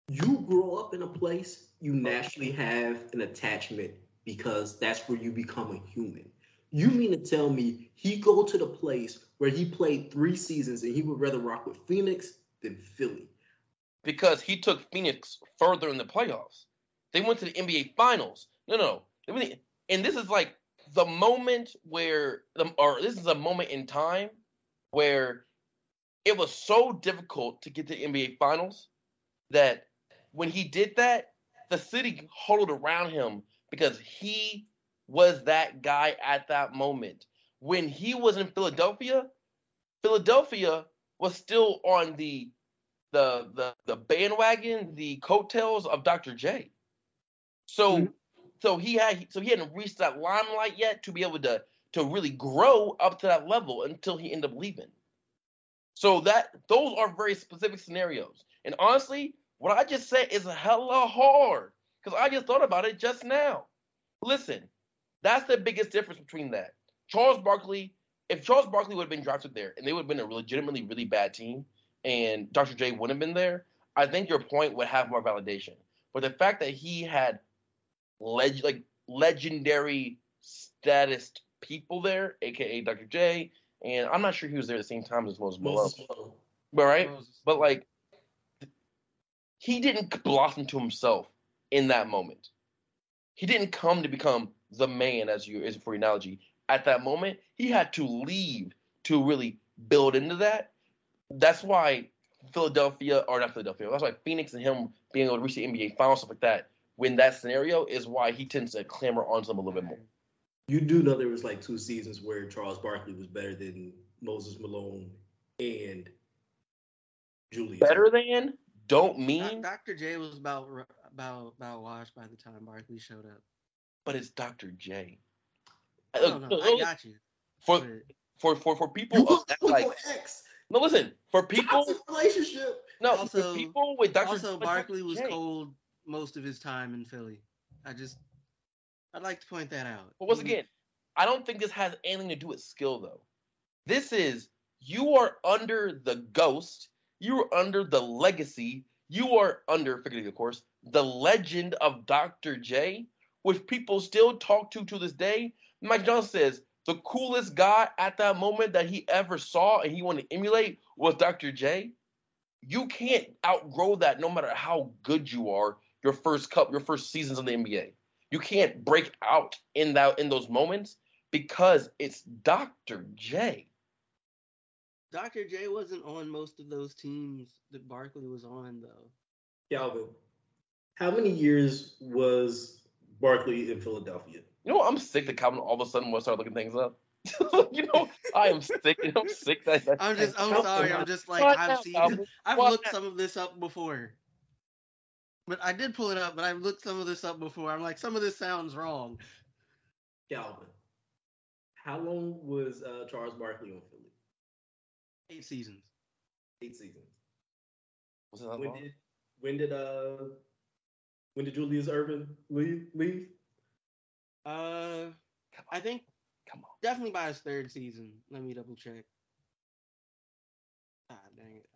You grow up in a place, you naturally have an attachment because that's where you become a human. You mean to tell me he go to the place where he played three seasons and he would rather rock with Phoenix than Philly? Because he took Phoenix further in the playoffs. They went to the NBA Finals. No, no, went- and this is like the moment where, the, or this is a moment in time where it was so difficult to get to the NBA Finals that when he did that, the city huddled around him because he was that guy at that moment. When he was in Philadelphia, Philadelphia was still on the the the, the bandwagon, the coattails of Dr. J. So Mhm. so he had so he hadn't reached that limelight yet to be able to to really grow up to that level until he ended up leaving. So that those are very specific scenarios. And honestly, what I just said is hella hard because I just thought about it just now. Listen, that's the biggest difference between that. Charles Barkley, if Charles Barkley would have been drafted there and they would have been a legitimately really bad team and Dr. J wouldn't have been there, I think your point would have more validation. But the fact that he had leg- like legendary status people there, aka Dr. J, and I'm not sure he was there at the same time as Moses Malone. But right? But like he didn't blossom to himself in that moment. He didn't come to become the man, as you is for your analogy. At that moment, he had to leave to really build into that. That's why Philadelphia, or not Philadelphia, that's why Phoenix and him being able to reach the NBA finals, stuff like that, when that scenario is why he tends to clamor onto them a little bit more. You do know there was like two seasons where Charles Barkley was better than Moses Malone and Julius. Better than don't mean, Dr. J was about about about washed by the time Barkley showed up. But it's Dr. J. No, no, I got you. for for for for people of that, like your ex. no listen for people Toxic relationship. no Also- for people with Dr. also, with Barkley was J. cold most of his time in Philly. I just, I'd like to point that out. But once again, I don't think this has anything to do with skill though. This is you are under the ghost, you are under the legacy, you are under figuratively of course the legend of Dr. J, which people still talk to to this day. Mike Johnson says the coolest guy at that moment that he ever saw and he wanted to emulate was Dr. J. You can't outgrow that no matter how good you are your first cup, your first seasons in the NBA. You can't break out in that in those moments because it's Dr. J. Dr. J wasn't on most of those teams that Barkley was on, though. Calvin, how many years was Barkley in Philadelphia? You know, I'm sick that Calvin all of a sudden will start looking things up. you know, I am sick. I'm sick that. that I'm just, I'm sorry. I'm just like, I've seen, Calvin? I've What looked some of this up before. But I did pull it up, but I've looked some of this up before. I'm like, some of this sounds wrong. Calvin, how long was uh, Charles Barkley on Philly? Eight seasons. Eight seasons. Was it that When long? did when did uh when did Julius Erving leave? Leave? Uh, I think Come on. definitely by his third season. Let me double check. Ah, dang it.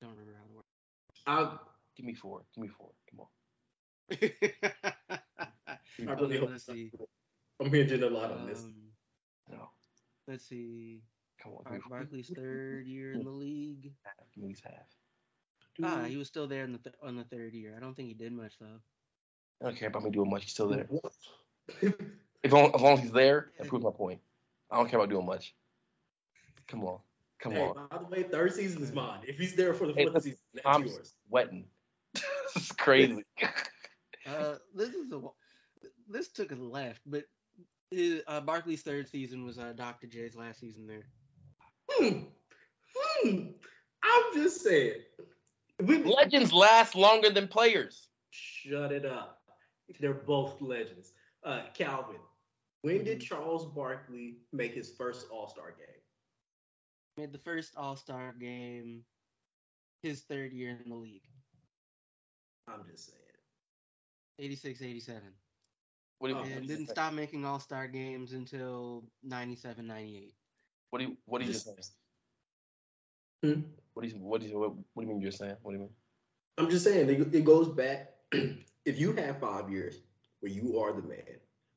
Don't remember how to work. I Give me four. Give me four. Come on. I really Okay, hope let's see. I'm hinging a lot on this. Um, No. let's see. Come on. Give Bar- me four. Barkley's third year in the league. Half. Give me half. Ah, he was still there in the th- on the third year. I don't think he did much though. I don't care about me doing much. He's still there. If long, as long as he's there, that proves my point. I don't care about doing much. Come on, come hey, on. by the way, third season is mine. If he's there for the fourth listen, season, that's I'm yours. sweating. it's crazy. Uh, this is a this took a left, but his, uh, Barkley's third season was uh, Dr. J's last season there. Hmm. Hmm. I'm just saying. We, Legends last longer than players. Shut it up. They're both legends. Uh, Calvin, when did Mhm. Charles Barkley make his first All Star game? Made the first All Star game his third year in the league, I'm just saying. 86 87. What do you, what and didn't stop making All Star games until 97 98. What do you what do you just Just- say? What do you what do you what, what do you mean you're saying? What do you mean? I'm just saying it, it goes back. if you have five years where you are the man,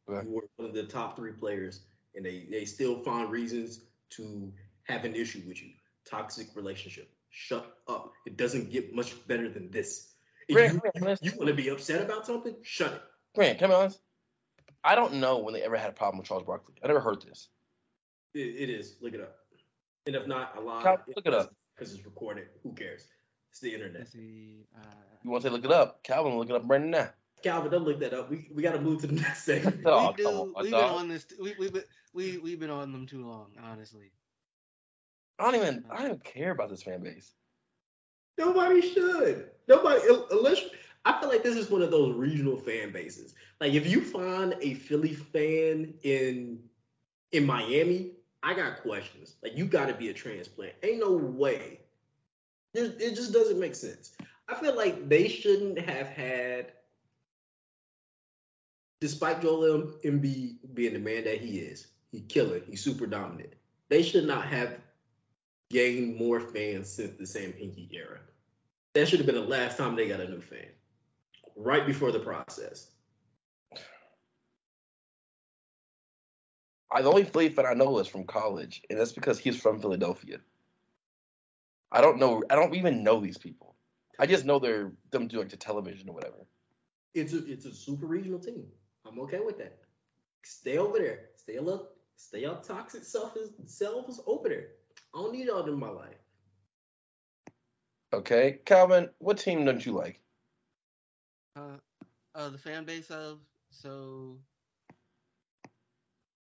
Right. you were one of the top three players, and they they still find reasons to have an issue with you. Toxic relationship. Shut up. It doesn't get much better than this. If Grant, you, can I be honest? you want to be upset about something, shut it. Grant, come on. I don't know when they ever had a problem with Charles Barkley. I never heard this. It, it is. Look it up. And if not, a lot. Look it up. Because it's recorded. Who cares? It's the internet. See. Uh, You want to say look it up? Calvin, look it up right now. Calvin, don't look that up. We, we got to move to the next segment. Oh, we come do. on, we've been on this. We, we've been we we've been on them too long, honestly. I don't even I don't even care about this fan base. Nobody should. Nobody unless I feel like this is one of those regional fan bases. Like if you find a Philly fan in in Miami, I got questions. Like you got to be a transplant. Ain't no way. It, just doesn't make sense. I feel like they shouldn't have had, despite Joel Embiid being the man that he is, he killing, he's super dominant. They should not have gained more fans since the Sam Hinkie era. That should have been the last time they got a new fan. Right before the process. I the only Philly fan I know is from college, and that's because he's from Philadelphia. I don't know. I don't even know these people. I just know they're them doing like the television or whatever. It's a it's a super regional team. I'm okay with that. Stay over there. Stay a little stay up toxic self is selves over there. I don't need y'all in my life. Okay, Calvin, what team don't you like? Uh, uh, the fan base of so.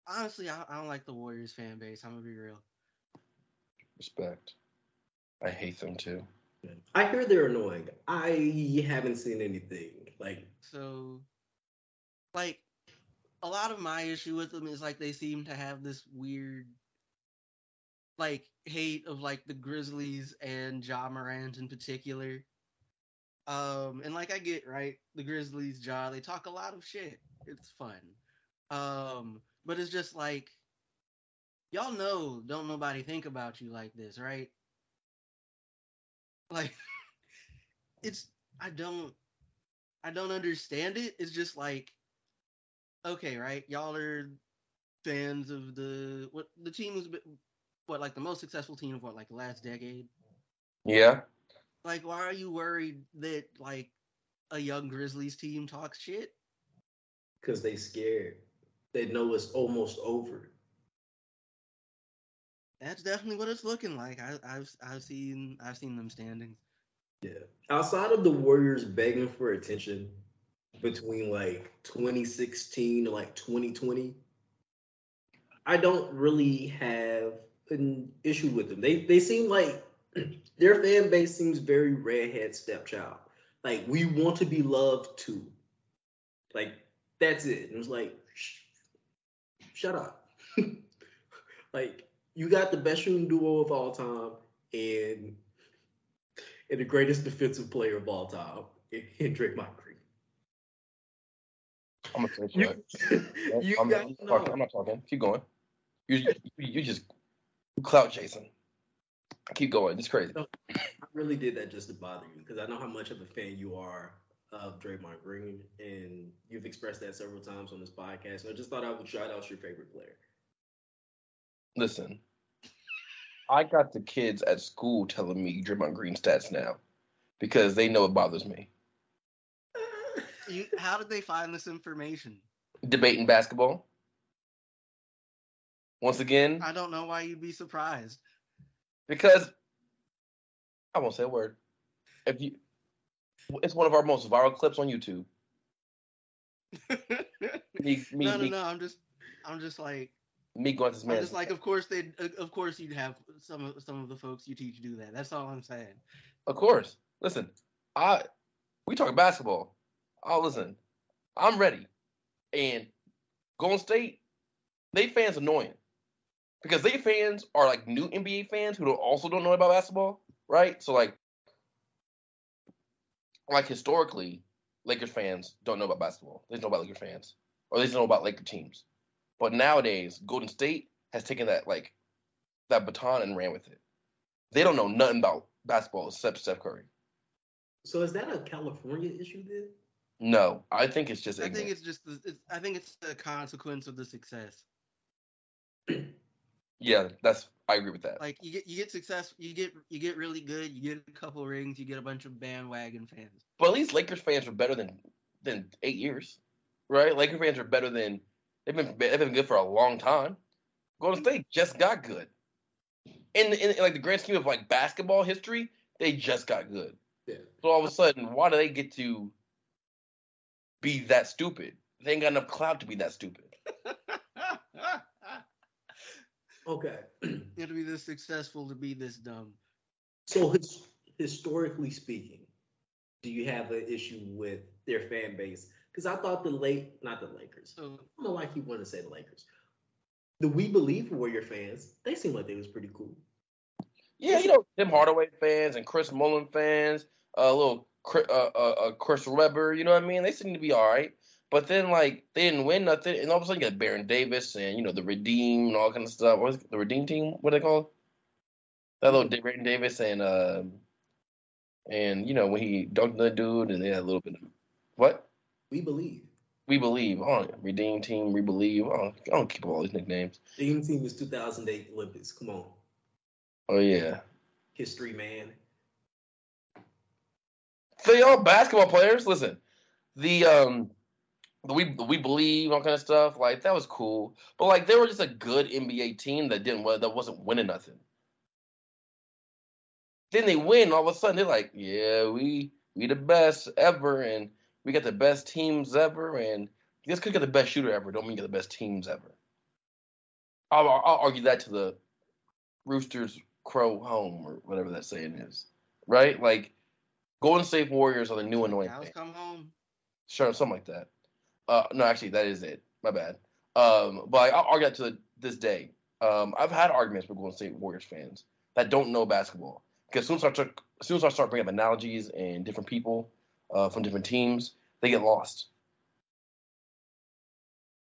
Honestly, I, I don't like the Warriors fan base. I'm gonna be real. Respect. I hate them too. I hear they're annoying. I haven't seen anything. Like So, like, a lot of my issue with them is like they seem to have this weird, like, hate of like the Grizzlies and Ja Morant in particular. Um, and like I get right, the Grizzlies, Ja, they talk a lot of shit. It's fun. Um, but it's just like, y'all know, don't nobody think about you like this, right? Like, it's I don't I don't understand it. It's just like, okay, right? Y'all are fans of the what the team was what like the most successful team of what like the last decade. Yeah. Like, why are you worried that like a young Grizzlies team talks shit? because they scared. They know it's almost over. That's definitely what it's looking like. I, I've I've seen I've seen them standings. Yeah. Outside of the Warriors begging for attention between like 2016 to like 2020, I don't really have an issue with them. They they seem like their fan base seems very redhead stepchild. Like we want to be loved too. Like that's it. And it's like sh- shut up. like you got the best shooting duo of all time and and the greatest defensive player of all time in, in Draymond Green. I'm gonna finish You, it. you I'm, got I'm, no. talking, I'm not talking. Keep going. You you, just clout chasing. Keep going. It's crazy. I really did that just to bother you because I know how much of a fan you are of Draymond Green, and you've expressed that several times on this podcast. So I just thought I would shout out your favorite player. Listen, I got the kids at school telling me Draymond Green stats now because they know it bothers me. You, how did they find this information? Debating basketball. Once again, I don't know why you'd be surprised. because I won't say a word. If you, it's one of our most viral clips on YouTube. Me, me, no, no, me, no. I'm just, I'm just like, me going to this I'm man. just like, of course they, of course you'd have some of some of the folks you teach do that. That's all I'm saying. Of course. Listen, I we talk basketball. Oh, listen, I'm ready. And Golden State, they fans annoying because they fans are like new NBA fans who don't, also don't know about basketball, right? So like, like historically, Lakers fans don't know about basketball. They just know about Lakers fans, or they don't know about Laker teams. But nowadays, Golden State has taken that like that baton and ran with it. They don't know nothing about basketball except Steph Curry. So is that a California issue then? No, I think it's just I think it's just, the, it's, I think it's the consequence of the success. yeah, that's I agree with that. Like you get, you get success, you get, you get really good, you get a couple rings, you get a bunch of bandwagon fans. But at least Lakers fans are better than than eight years, right? Lakers fans are better than they've been they've been good for a long time. Golden mm-hmm. State just got good. In, in, in like the grand scheme of like basketball history, they just got good. Yeah. So all of a sudden, why do they get to be that stupid? They ain't got enough clout to be that stupid. Okay. It'll be this successful to be this dumb. so his, historically speaking, do you have an issue with their fan base? Because I thought the late, not the Lakers. So I don't like you want to say the Lakers. The We Believe Warrior fans, they seem like they was pretty cool. Yeah, you know, Tim Hardaway fans and Chris Mullin fans, a uh, little Chris, uh, uh, uh, Chris Webber, you know what I mean? They seem to be all right. But then, like, they didn't win nothing, and all of a sudden you got Baron Davis and, you know, the Redeem and all kind of stuff. What is it? The Redeem team? What are they called? That little Baron Davis and, uh, and, you know, when he dunked the dude, and they had a little bit of, what? We Believe. We Believe. Oh, Redeem Team, We Believe. Oh, I don't keep all these nicknames. Redeem Team is 2008 Olympics. Come on. Oh, yeah. History, man. So y'all basketball players, listen, the um, we we believe all kind of stuff like that was cool, but like they were just a good NBA team that didn't that wasn't winning nothing. Then they win, all of a sudden they're like, yeah, we we the best ever, and we got the best teams ever, and just could get the best shooter ever, don't mean get the best teams ever. I'll, I'll argue that to the Roosters crow home or whatever that saying is, right? Like Golden State Warriors are the new annoying cows come home. Sure, something like that. Uh, no, actually, that is it. My bad. Um, but I'll argue that to this day. Um, I've had arguments with Golden State Warriors fans that don't know basketball because as soon as I start, as soon as I start bringing up analogies and different people uh, from different teams, they get lost.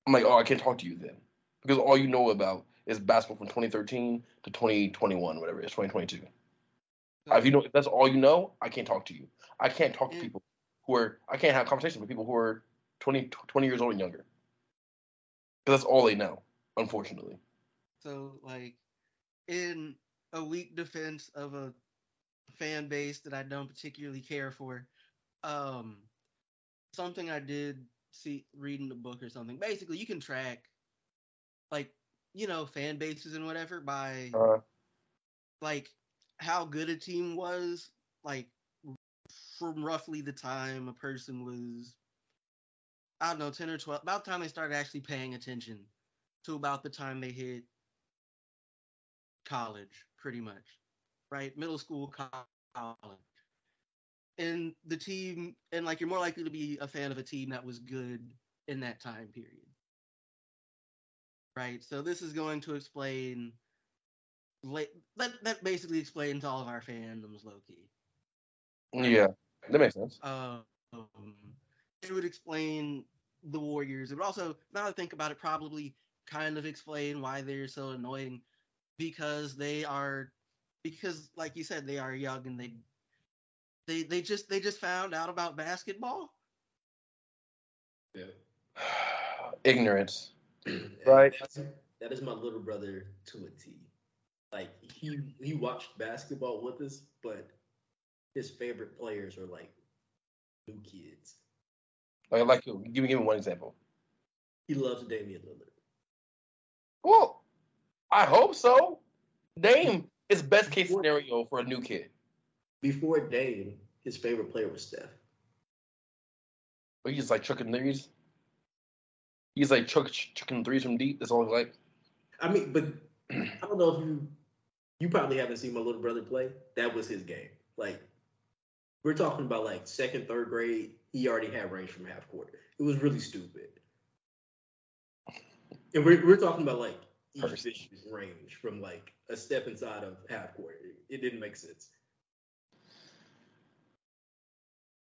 I'm like, oh, I can't talk to you then because all you know about is basketball from 2013 to 2021, whatever it is, 2022. If you know, if that's all you know, I can't talk to you. I can't talk to people who are. I can't have conversations with people who are 20, 20 years old and younger. Because that's all they know, unfortunately. So, like, in a weak defense of a fan base that I don't particularly care for, um, something I did see reading the book or something. Basically, you can track, like, you know, fan bases and whatever by Uh, like how good a team was, like from roughly the time a person was, I don't know, ten or twelve, about the time they started actually paying attention to about the time they hit college, pretty much, right? Middle school, college. And the team, and like you're more likely to be a fan of a team that was good in that time period. Right? So this is going to explain la- that that basically explains all of our fandoms low key. yeah, that makes sense. Um, it would explain the Warriors. It would also, now that I think about it, probably kind of explain why they're so annoying because they are, because like you said, they are young and they, they, they just they just found out about basketball. Yeah. Ignorance. Right. that's- that is my little brother to a T. Like he he watched basketball with us, but his favorite players are like new kids. Like, like, give me, give me one example. He loves Damian Lillard. Well, I hope so. Dame is best case scenario for a new kid. Before Dame, his favorite player was Steph. But he's just like chucking threes. He's like chuck, chucking threes from deep. That's all he's like. I mean, but I don't know if you you probably haven't seen my little brother play. That was his game. Like we're talking about like second, third grade. He already had range from half court. It was really stupid. And we're we're talking about like efficient range from like a step inside of half court. It, it didn't make sense.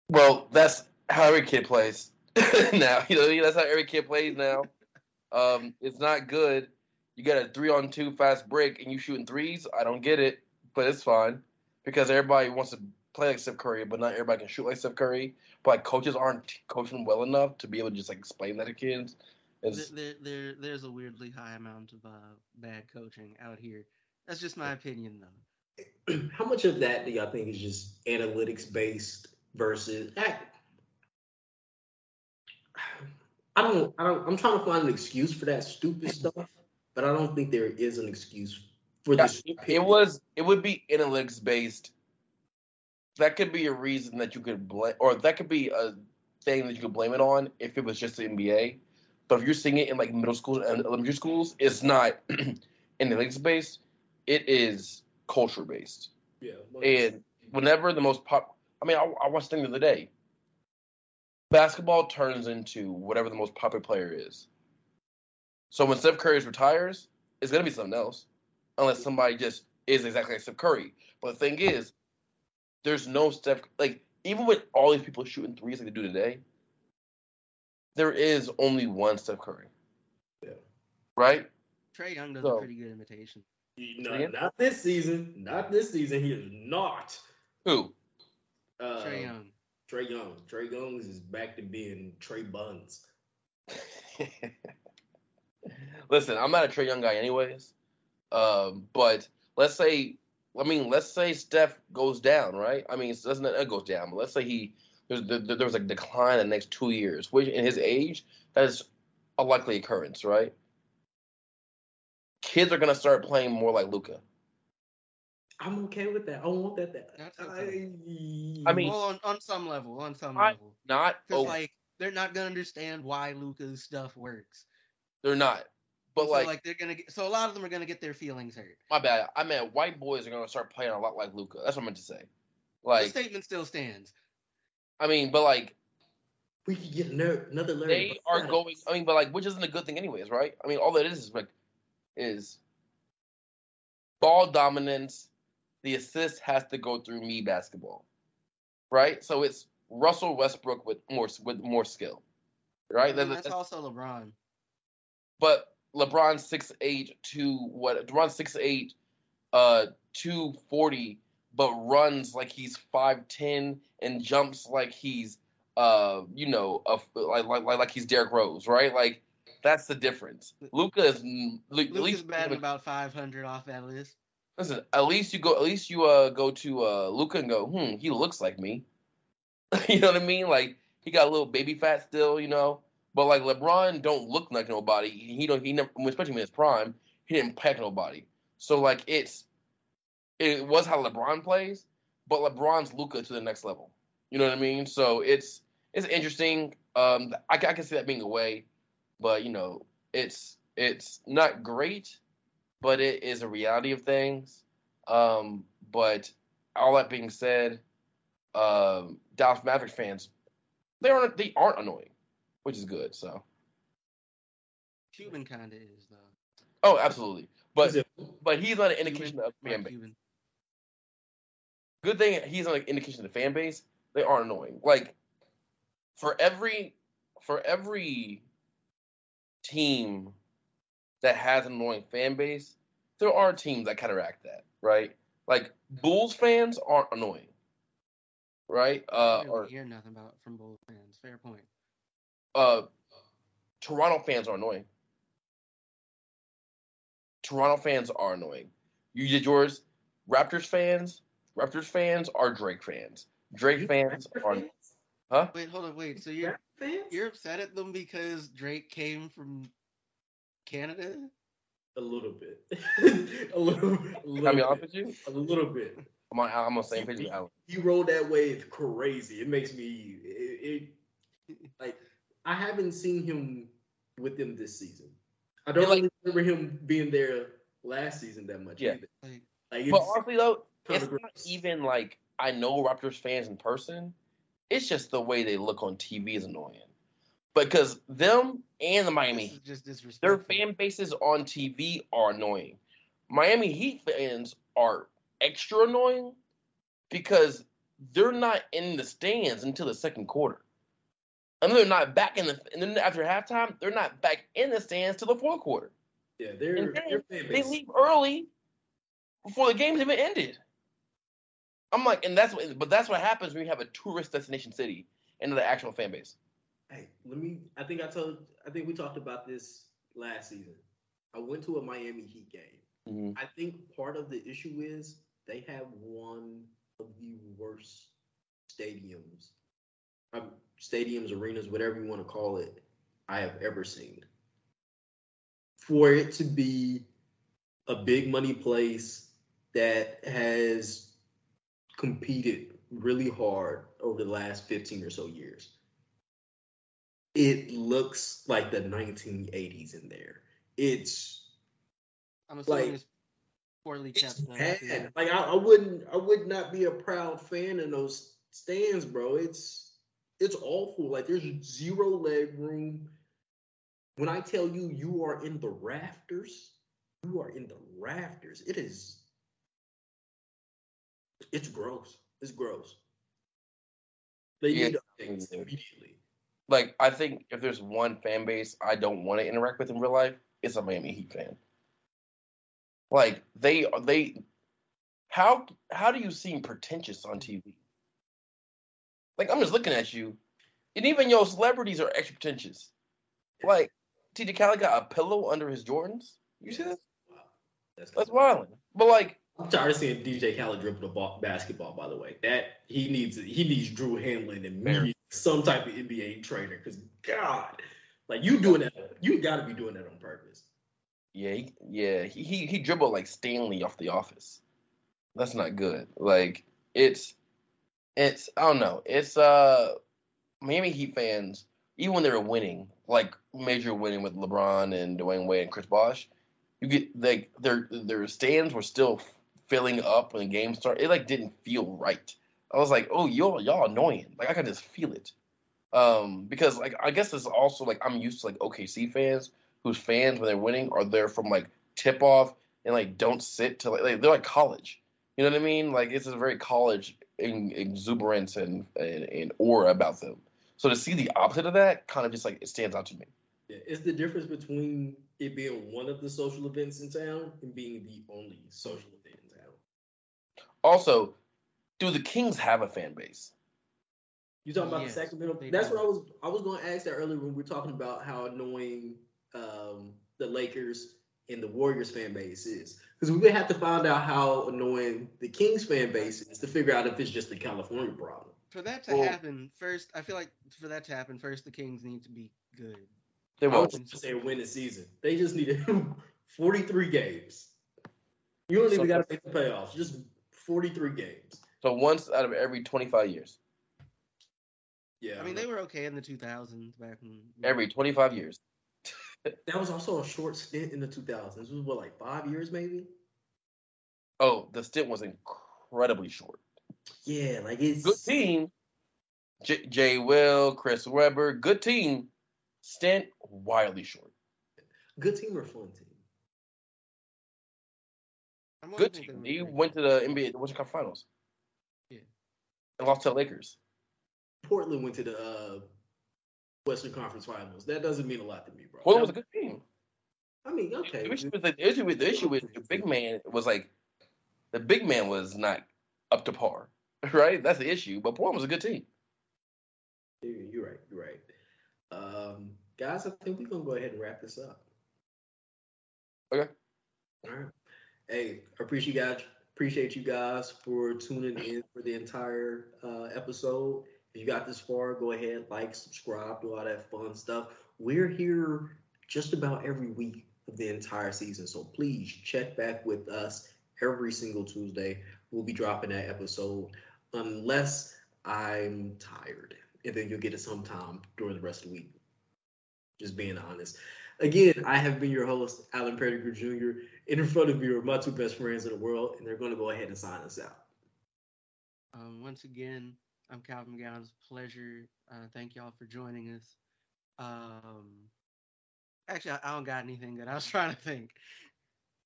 Well, that's how every kid plays now. You know, that's how every kid plays now. Um, it's not good. You got a three on two fast break and you shooting threes. I don't get it, but it's fine because everybody wants to play like Steph Curry, but not everybody can shoot like Steph Curry. But like coaches aren't coaching well enough to be able to just like explain that to kids. It's, There, there, there's a weirdly high amount of uh, bad coaching out here. That's just my opinion, though. How much of that do y'all think is just analytics based versus? I, I don't. I don't. I'm trying to find an excuse for that stupid stuff, but I don't think there is an excuse for Yeah, this. it was it would be analytics based. That could be a reason that you could blame, or that could be a thing that you could blame it on if it was just the NBA. But if you're seeing it in like middle schools and elementary schools, it's not in the analytics based. It is culture based. Yeah. And whenever the most pop, I mean, I, I watched the thing of the other day. Basketball turns into whatever the most popular player is. So when Steph Curry retires, it's gonna be something else, unless somebody just is exactly like Steph Curry. But the thing is, there's no Steph. Like even with all these people shooting threes like they do today, there is only one Steph Curry. Yeah. Right? Trae Young does So- a pretty good imitation. No, not this season. Not this season. He is not. Who? Uh, Trae Young. Trae Young. Trae Young is back to being Trey Buns. Listen, I'm not a Trey Young guy, anyways. Um, but let's say, I mean, let's say Steph goes down, right? I mean, it doesn't it goes down, but let's say he there's there, there's a decline in the next two years, which in his age that is a likely occurrence, right? Kids are gonna start playing more like Luka. I'm okay with that. I want that. that That's okay. I mean- well, on, on some level, on some I- level, Not because oh, like they're not gonna understand why Luka's stuff works. they're not. But so, like, like they're gonna get, so a lot of them are gonna get their feelings hurt. my bad. I meant white boys are gonna start playing a lot like Luka. That's what I meant to say. Like the statement still stands. I mean, but like we could get another, another Larry they are Bird. going. I mean, but like, which isn't a good thing, anyways, right? I mean, all that is is like, is ball dominance. The assist has to go through me basketball, right? So it's Russell Westbrook with more with more skill, right? I mean, That- that's also LeBron. but LeBron six eight to what? LeBron six eight, uh, two forty, but runs like he's five ten and jumps like he's uh, you know, a, like like like like he's Derrick Rose, right? Like that's the difference. Luka is Luka's least batting about 500 off that list. listen. At least you go. At least you uh go to uh Luka and go. Hmm, he looks like me. you know what I mean? Like he got a little baby fat still, you know. But like LeBron don't look like nobody. He don't. He never, especially in his prime, he didn't pack nobody. So like it's, it was how LeBron plays, but LeBron's Luka to the next level. You know what I mean? So it's it's interesting. Um, I, I can see that being a way, but you know, it's it's not great, but it is a reality of things. Um, but all that being said, um, Dallas Mavericks fans, they aren't they aren't annoying, which is good. So, Cuban kind of is though. oh, absolutely. But Is but he's not an Cuban, indication of Mark fan base. Cuban. Good thing he's not an indication of the fan base. They are annoying. Like for every for every team that has an annoying fan base, there are teams that counteract that, right? Like Bulls fans aren't annoying, right? I Uh, don't or hear nothing about from Bulls fans. Fair point. Uh, Toronto fans are annoying. Toronto fans are annoying. You did yours. Raptors fans, Raptors fans are Drake fans. Drake fans are huh? Wait, hold on, wait. So you're fans? you're upset at them because Drake came from Canada? a little bit. a little, a Can little I be honest with you? A little bit. I'm on, I'm on the same page with Alan. He rode that wave crazy. It makes me it, it like I haven't seen him with them this season. I don't like- really remember him being there last season that much Yeah. either. Like, Like But honestly though, kinda it's not even like I know Raptors fans in person. It's just the way they look on TV is annoying. Because them and the Miami just their fan bases on TV are annoying. Miami Heat fans are extra annoying because they're not in the stands until the second quarter. And they're not back in the and then after halftime, they're not back in the stands till the fourth quarter. yeah, they're, they're They leave early before the game's even ended. I'm like, and that's what but that's what happens when you have a tourist destination city and the actual fan base. Hey, let me. I think I told. I think we talked about this last season. I went to a Miami Heat game. Mhm. I think part of the issue is they have one of the worst stadiums, um, stadiums, arenas, whatever you want to call it, I have ever seen. For it to be a big money place that has competed really hard over the last 15 or so years, it looks like the 1980s in there. It's I'm assuming like, it's poorly it's kept. uh, bad. Like I, I wouldn't, I would not be a proud fan in those stands, bro. It's it's awful. Like there's zero leg room. When I tell you, you are in the rafters. You are in the rafters. It is. It's gross. It's gross. They Yeah, need updates yeah. immediately. Like I think if there's one fan base I don't want to interact with in real life, it's a Miami Heat fan. Like they they how how do you seem pretentious on TV? Like I'm just looking at you, and even your celebrities are extra pretentious. Like DJ Khaled got a pillow under his Jordans. You see that? Wow. That's, That's wild. But like I'm tired of seeing DJ Khaled dribble the ball, basketball. By the way, that he needs he needs Drew Hanlen and me, some type of NBA trainer. Because God, like you doing that, you got to be doing that on purpose. Yeah, he, yeah, he, he he dribbled like Stanley off The Office. That's not good. Like it's it's I don't know. It's uh Miami Heat fans, even when they were winning, like major winning with LeBron and Dwyane Wade and Chris Bosh, you get like their their stands were still filling up when the game started. It like didn't feel right. I was like, oh y'all y'all annoying. Like I could just feel it. Um, because like I guess it's also like I'm used to like OKC fans whose fans when they're winning are there from like tip off and like don't sit till like, they're like college. You know what I mean? Like it's a very college exuberance and, and and aura about them. So to see the opposite of that kind of just like it stands out to me. Yeah, it's the difference between it being one of the social events in town and being the only social event in town. Also, do the Kings have a fan base? You talking about Yes, the Sacramento? That's do. what I was. I was going to ask that earlier when we were talking about how annoying um, the Lakers and the Warriors fan base is, because we would have to find out how annoying the Kings fan base is to figure out if it's just a California problem. For that to Well- happen, first, I feel like for that to happen, first the Kings need to be good. They I won't. would just say win the season. They just needed 43 games. You don't even So- got to make the playoffs. Just 43 games. So once out of every 25 years. Yeah, I mean, they were okay in the 2000s back when. Every 25 years. That was also a short stint in the 2000s. It was what like five years maybe. Oh, the stint was incredibly short. Yeah, like it's Good team. J- Jay Will, Chris Webber, good team. Stint wildly short. Good team or fun team? Good team. He went to the NBA the Western Conference Finals. Yeah. And lost to the Lakers. Portland went to the uh, Western Conference Finals. That doesn't mean a lot to me, bro. Portland was a good team. I mean, okay. The issue with the, issue with the issue with the big man was like the big man was not up to par. Right? That's the issue. But Portland was a good team. You- You're right. You're right. Um, guys, I think we're gonna go ahead and wrap this up. Okay. All right. Hey, I appreciate you guys. Appreciate you guys for tuning in for the entire uh, episode. You got this far, go ahead, like, subscribe, do all that fun stuff. We're here just about every week of the entire season. So please check back with us every single Tuesday. We'll be dropping that episode unless I'm tired. And then you'll get it sometime during the rest of the week. Just being honest. Again, I have been your host, Alan Pettigrew Jr. In front of you are my two best friends in the world, and they're going to go ahead and sign us out. Um, once again, I'm Calvin Gowns. Pleasure. Uh, thank y'all for joining us. Um, actually, I, I don't got anything that I was trying to think.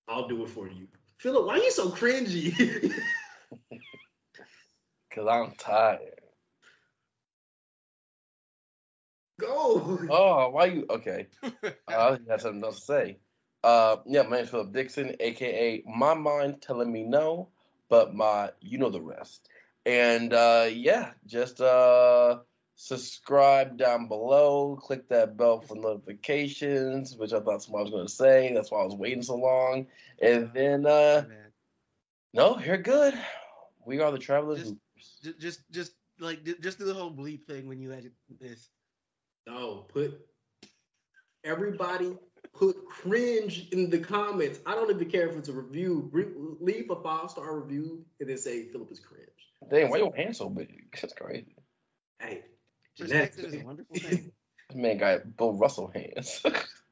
I'll do it for you. Philip, why are you so cringy? Cause I'm tired. Go. Oh, why you okay? I had something else to say. Uh, yeah, my name's Philip Dixon, aka my mind telling me no, but my you know the rest. And uh, yeah, just uh, subscribe down below, click that bell for notifications, which I thought somebody was going to say. That's why I was waiting so long. And then, uh, Man, no, you're good. We are the Travelers. Just- ju- just, just like, just do the whole bleep thing when you edit this. No, put everybody put cringe in the comments. I don't even care if it's a review. Re- leave a five star review and then say Philip is cringe. Dang, why your hands so big? That's crazy. Hey, Perspective Next. is a wonderful thing. This man got Bill Russell hands.